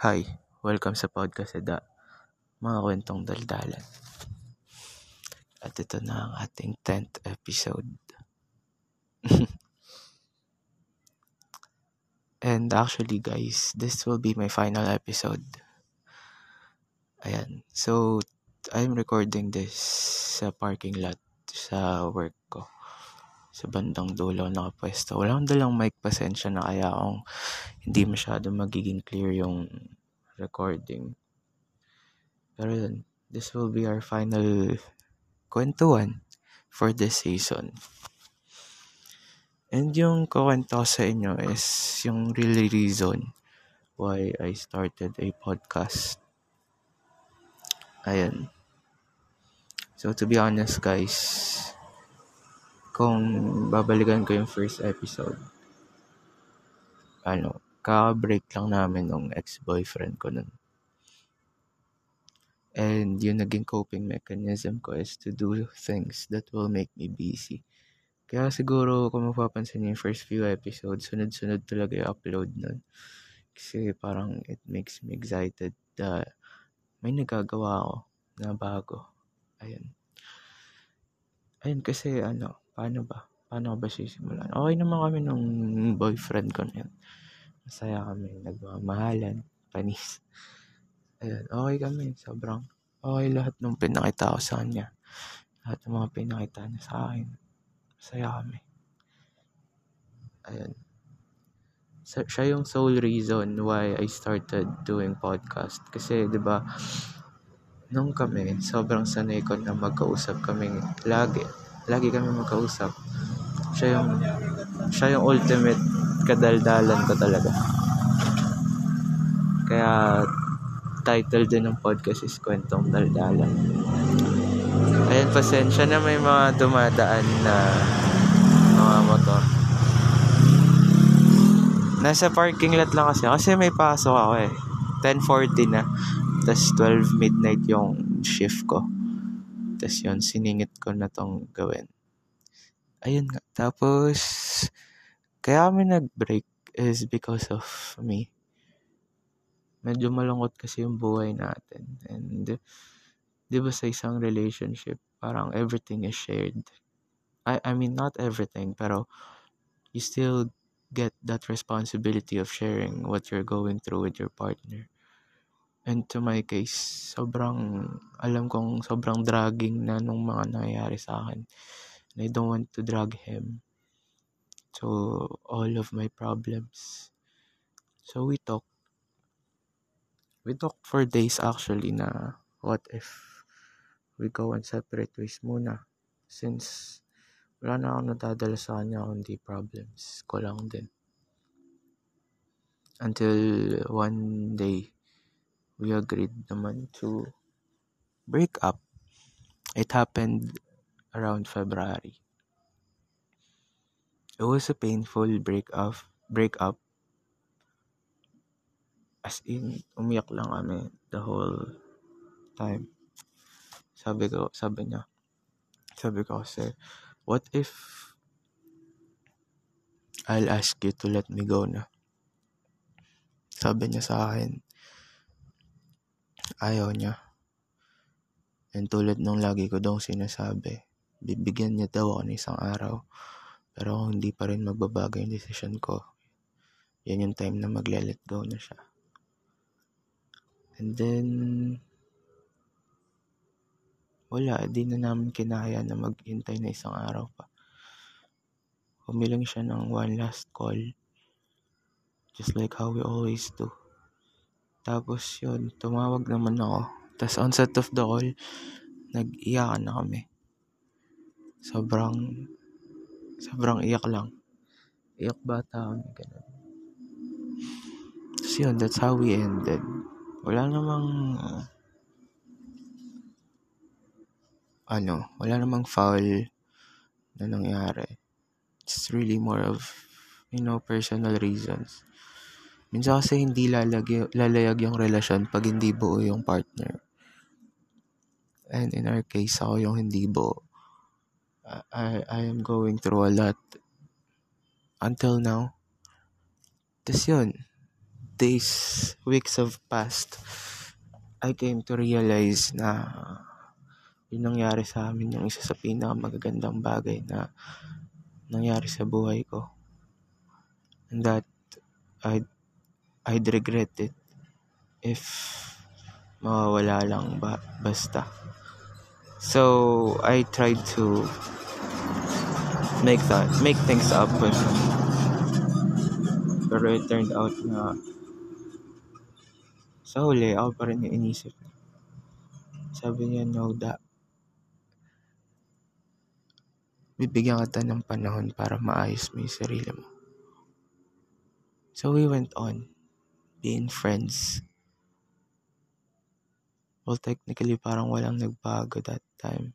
Hi, welcome sa podcast Eda, mga kwentong daldalan. At ito na ang ating 10th episode. And actually guys, this will be my final episode. Ayan, so I'm recording this sa parking lot sa work ko. Sa bandang dulo nakapwesto. Wala akong dalang mic, pasensya na kaya akong hindi masyado magiging clear yung recording. Pero yun, this will be our final kwentuhan for this season. And yung kukwento sa inyo is yung really reason why I started a podcast. Ayan. So to be honest guys, kung babalikan ko yung first episode, ano, kaka-break lang namin nung ex-boyfriend ko nun. And yung naging coping mechanism ko is to do things that will make me busy. Kaya siguro kung mapapansin yung first few episodes, sunod-sunod talaga yung upload nun. Kasi parang it makes me excited na may nagagawa ako na bago. Ayun. Ayun kasi ano, paano ba? Paano ba sisimulan? Okay naman kami nung boyfriend ko na yun. Masaya kami, nagmamahalan, panis. Ayun, okay kami, sobrang okay lahat nung pinakita ko sa kanya. Lahat ng mga pinakita niya sa akin. Masaya kami. Ayun. So, siya yung sole reason why I started doing podcast. Kasi, di ba, nung kami, sobrang sanay ko na magkausap kami lagi. Lagi kami magkausap. Siya yung, siya yung ultimate kadaldalan ko talaga. Kaya, title din ng podcast is Kwentong Daldalan. Ayan, pasensya na may mga dumadaan na mga motor. Nasa parking lot lang kasi. Kasi may pasok ako eh. 10.40 na. Tapos 12 midnight yung shift ko. Tapos yun, siningit ko na tong gawin. Ayun nga. Tapos, kaya kami nag-break is because of me medyo malungkot kasi yung buhay natin. And, di ba sa isang relationship, parang everything is shared. I, I mean, not everything, pero you still get that responsibility of sharing what you're going through with your partner. And to my case, sobrang, alam kong sobrang dragging na nung mga nangyayari sa akin. And I don't want to drag him to all of my problems. So we talk we talked for days actually na what if we go and separate ways muna since wala na akong nadadala sa kanya kundi problems ko lang din. Until one day, we agreed naman to break up. It happened around February. It was a painful break up, break up as in, umiyak lang kami the whole time. Sabi ko, sabi niya, sabi ko kasi, what if I'll ask you to let me go na? Sabi niya sa akin, ayaw niya. And tulad nung lagi ko daw sinasabi, bibigyan niya daw ako ng isang araw. Pero kung hindi pa rin magbabago yung decision ko, yan yung time na magle-let go na siya. And then, wala, di na namin kinaya na maghintay na isang araw pa. Humiling siya ng one last call. Just like how we always do. Tapos yun, tumawag naman ako. Tapos on set of the call, nag-iyakan na kami. Sobrang, sobrang iyak lang. Iyak bata kami, ganun. Tapos yun, that's how we ended wala namang uh, ano, wala namang foul na nangyari. It's really more of, you know, personal reasons. Minsan kasi hindi lalagi, lalayag yung relasyon pag hindi buo yung partner. And in our case, ako yung hindi buo. I, I am going through a lot until now. Tapos yun, days, weeks have passed, I came to realize na yung nangyari sa amin yung isa sa pinakamagagandang bagay na nangyari sa buhay ko. And that I'd, I'd regret it if mawawala lang ba basta. So I tried to make that make things up with pero it turned out na sa huli ako pa rin yung inisip sabi niya no da. Bibigyan kita ng panahon para maayos mo yung sarili mo. So we went on being friends. Well technically parang walang nagbago that time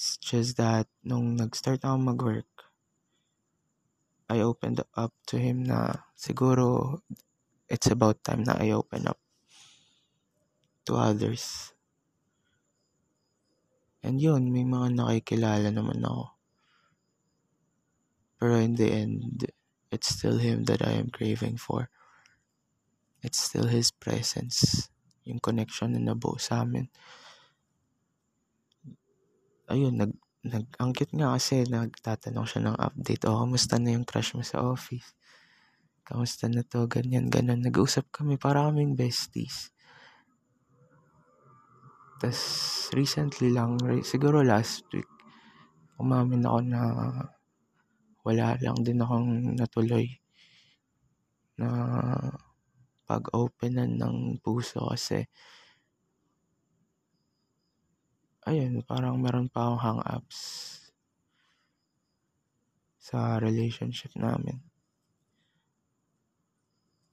It's just that nung nag-start ako mag-work, I opened up to him na siguro it's about time na I open up to others. And yun, may mga nakikilala naman ako. Pero in the end, it's still him that I am craving for. It's still his presence. Yung connection na nabuo sa amin ayun, nag, nag, ang cute nga kasi nagtatanong siya ng update. O, oh, kamusta na yung crush mo sa office? Kamusta na to? Ganyan, ganun. Nag-usap kami para kaming besties. Tapos, recently lang, siguro last week, umamin ako na wala lang din akong natuloy na pag-openan ng puso kasi ayun, parang meron pa akong hang-ups sa relationship namin.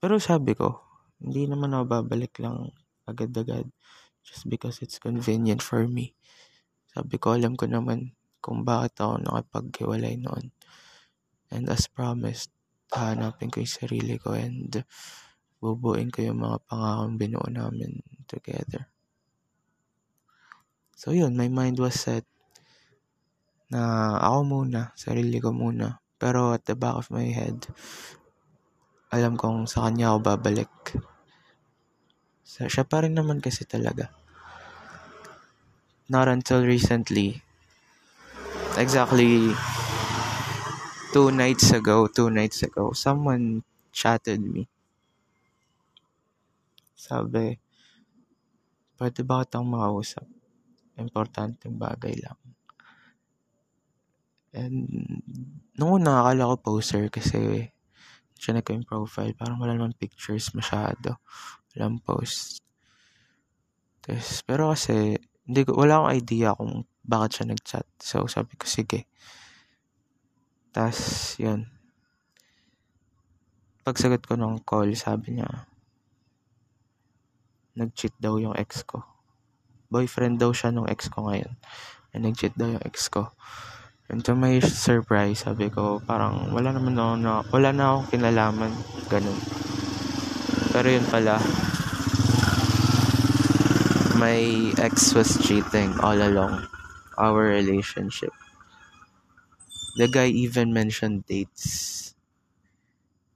Pero sabi ko, hindi naman ako babalik lang agad-agad just because it's convenient for me. Sabi ko, alam ko naman kung bakit ako nakapaghiwalay noon. And as promised, hanapin ko yung sarili ko and bubuin ko yung mga pangakong binuo namin together. So yun, my mind was set na ako muna, sarili ko muna. Pero at the back of my head, alam kong sa kanya ako babalik. So, siya pa rin naman kasi talaga. Not until recently, exactly two nights ago, two nights ago, someone chatted me. Sabi, pwede ba kitang makausap? Importanteng bagay lang. And noong una akala ko poser kasi siya ko yung profile. Parang wala naman pictures masyado. Walang post. Tapos, pero kasi, hindi ko, wala akong idea kung bakit siya nag-chat. So, sabi ko, sige. Tapos, yun. Pagsagot ko ng call, sabi niya, nag-cheat daw yung ex ko boyfriend daw siya nung ex ko ngayon. And nag-cheat daw yung ex ko. And to my surprise, sabi ko, parang wala naman ako na, wala na akong kinalaman. Ganun. Pero yun pala, my ex was cheating all along our relationship. The guy even mentioned dates.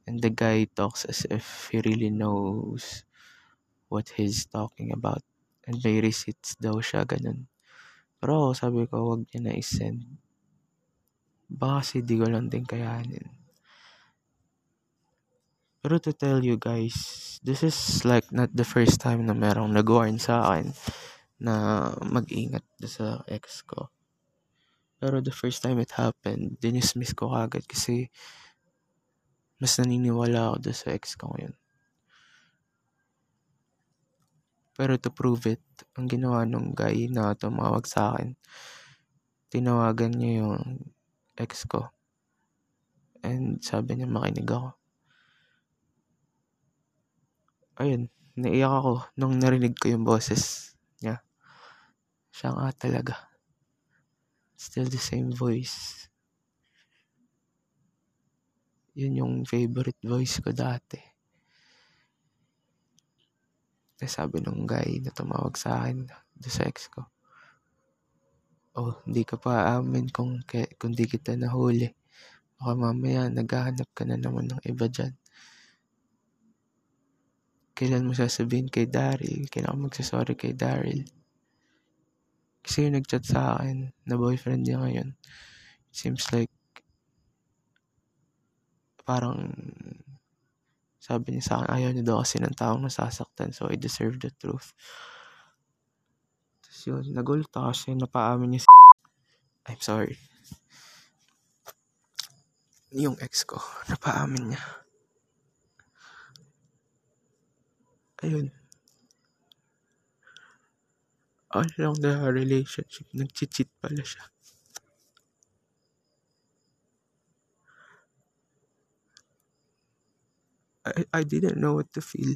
And the guy talks as if he really knows what he's talking about. And may receipts daw siya, ganun. Pero sabi ko, wag niya na isend. Baka kasi di ko lang din kayanin. Pero to tell you guys, this is like not the first time na merong nag-warn sa akin na mag-ingat sa ex ko. Pero the first time it happened, dinismiss ko kagad kasi mas naniniwala ako sa ex ko ngayon. Pero to prove it, ang ginawa nung guy na tumawag sa akin, tinawagan niya yung ex ko. And sabi niya makinig ako. Ayun, naiyak ako nung narinig ko yung boses niya. Siya nga talaga. Still the same voice. Yun yung favorite voice ko dati. Tapos sabi nung guy na tumawag sa akin, do sa ex ko, oh, hindi ka pa amin kung, kung di kita nahuli. Baka mamaya naghahanap ka na naman ng iba dyan. kailan mo sasabihin kay Daryl, kailan ka magsasorry kay Daryl. Kasi yung nagchat sa akin na boyfriend niya ngayon, seems like parang sabi niya sa akin, ayaw niya daw kasi ng taong nasasaktan, so I deserve the truth. Tapos yun, nagulat ako kasi napaamin niya si I'm sorry. Yung ex ko, napaamin niya. Ayun. All along the relationship, nag-cheat pala siya. I, I didn't know what to feel.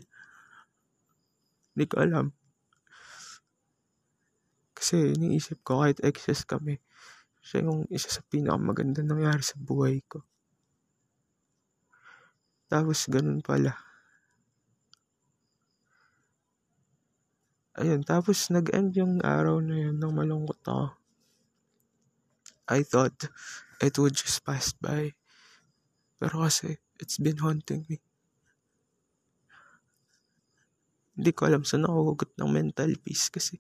Hindi ko alam. Kasi iniisip ko kahit exes kami, siya yung isa sa pinakamaganda nangyari sa buhay ko. Tapos ganun pala. Ayun, tapos nag-end yung araw na yun nang malungkot ako. I thought it would just pass by. Pero kasi, it's been haunting me. Hindi ko alam saan nakuhugot ng mental peace kasi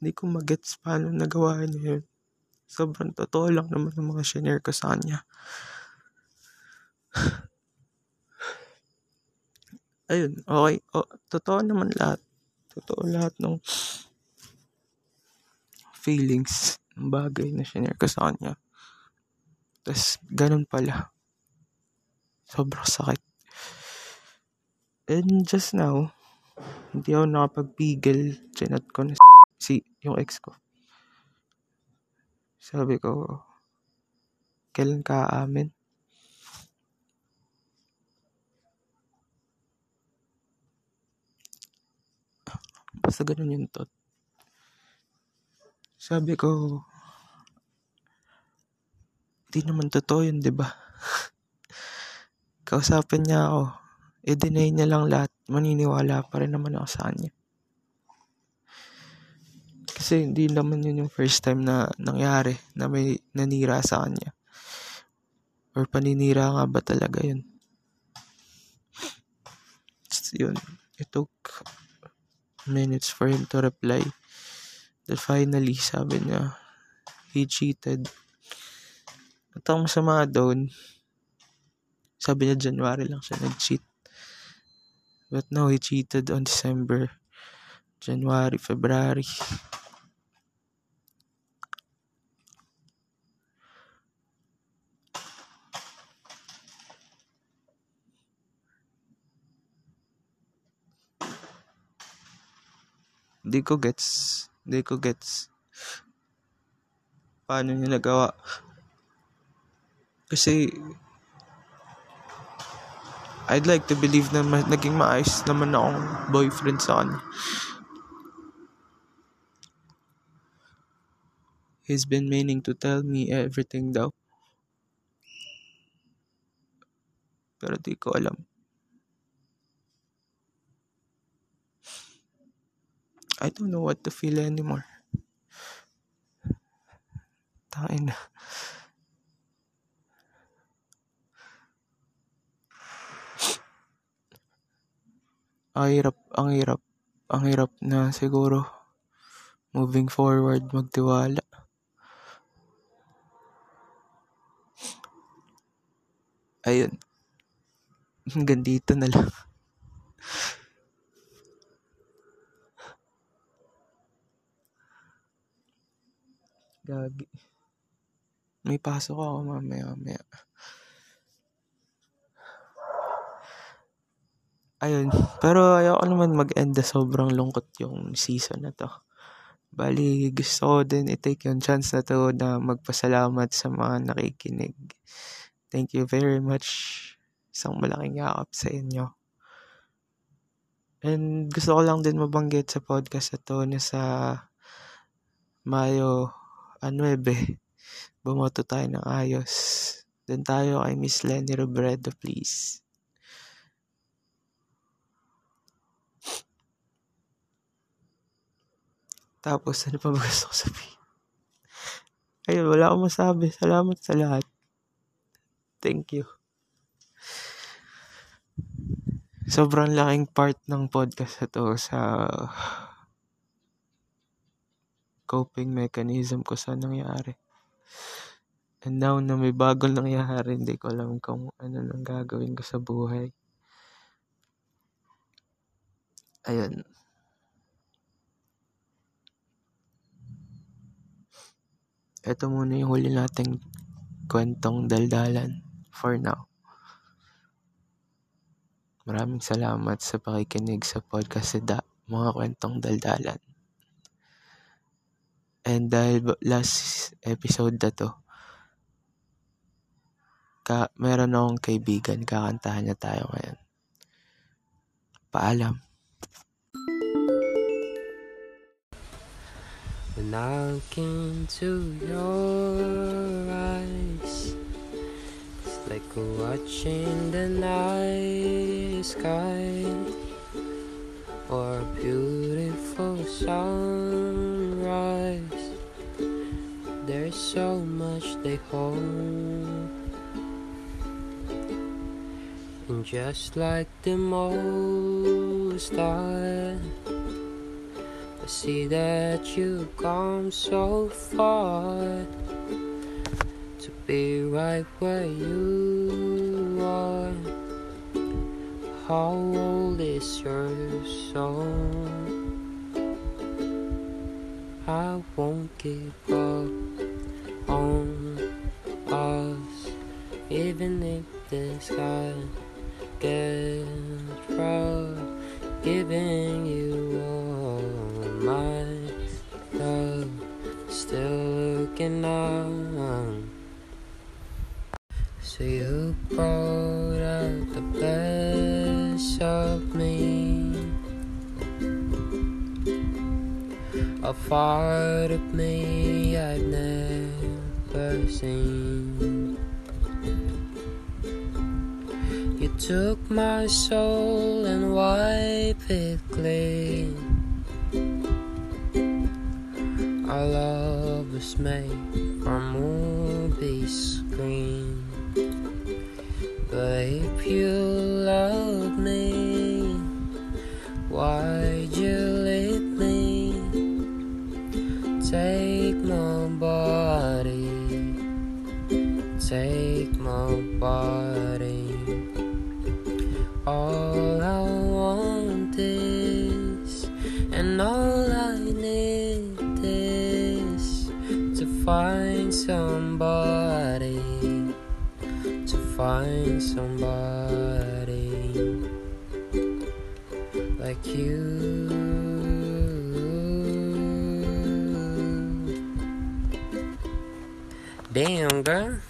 hindi ko magets paano nagawa niya yun. Sobrang totoo lang naman ng mga shinare ko sa kanya. Ayun, okay. O, totoo naman lahat. Totoo lahat ng feelings, ng bagay na shinare ko sa kanya. Tapos, ganun pala. Sobrang sakit. And just now, hindi ako nakapagpigil. Chinat ko na si yung ex ko. Sabi ko, kailan ka aamin? Basta ganun yung thought. Sabi ko, di naman totoo yun, di ba? Kausapin niya ako i-deny niya lang lahat, maniniwala pa rin naman ako sa kanya. Kasi hindi naman yun yung first time na nangyari na may nanira sa kanya. Or paninira nga ba talaga yun? yun. It took minutes for him to reply. Then finally, sabi niya, he cheated. At ang masama doon, sabi niya January lang siya nag-cheat. But no, he cheated on December, January, February. Hindi ko gets. Hindi ko gets. Paano niya nagawa? Kasi I'd like to believe na ma- naging maayos naman akong boyfriend sa kanya. He's been meaning to tell me everything daw. Pero di ko alam. I don't know what to feel anymore. Tain na. Ang hirap, ang hirap, ang hirap na siguro moving forward magtiwala. Ayun. Hanggang dito na lang. Gagi. May pasok ako mamaya Ayun. Pero ayoko naman mag-end sobrang lungkot yung season na to. Bali, gusto ko din i-take yung chance na to na magpasalamat sa mga nakikinig. Thank you very much. Isang malaking yakap sa inyo. And gusto ko lang din mabanggit sa podcast na to na sa Mayo 9, bumoto tayo ng ayos. Doon tayo kay Miss Lenny Robredo, please. Tapos, ano pa ba gusto ko sabihin? Ayun, wala akong masabi. Salamat sa lahat. Thank you. sobrang laking part ng podcast na to sa coping mechanism ko sa nangyari. And now na may bagong nangyari, hindi ko alam kung ano nang gagawin ko sa buhay. Ayun. Ito muna yung huli nating kwentong daldalan for now. Maraming salamat sa pakikinig sa podcast da, mga kwentong daldalan. And dahil last episode na to, ka, meron akong kaibigan, kakantahan niya tayo ngayon. Paalam. When I look into your eyes, it's like watching the night sky or a beautiful sunrise. There's so much they hold. And just like the most I see that you've come so far to be right where you are. How old is your soul? I won't give up on us, even if the sky gets rough. Giving you So you brought out the best of me, a part of me I've never seen. You took my soul and wiped it clean. Our love was made for movie screen. But if you love me, why'd find somebody like you. Damn, girl.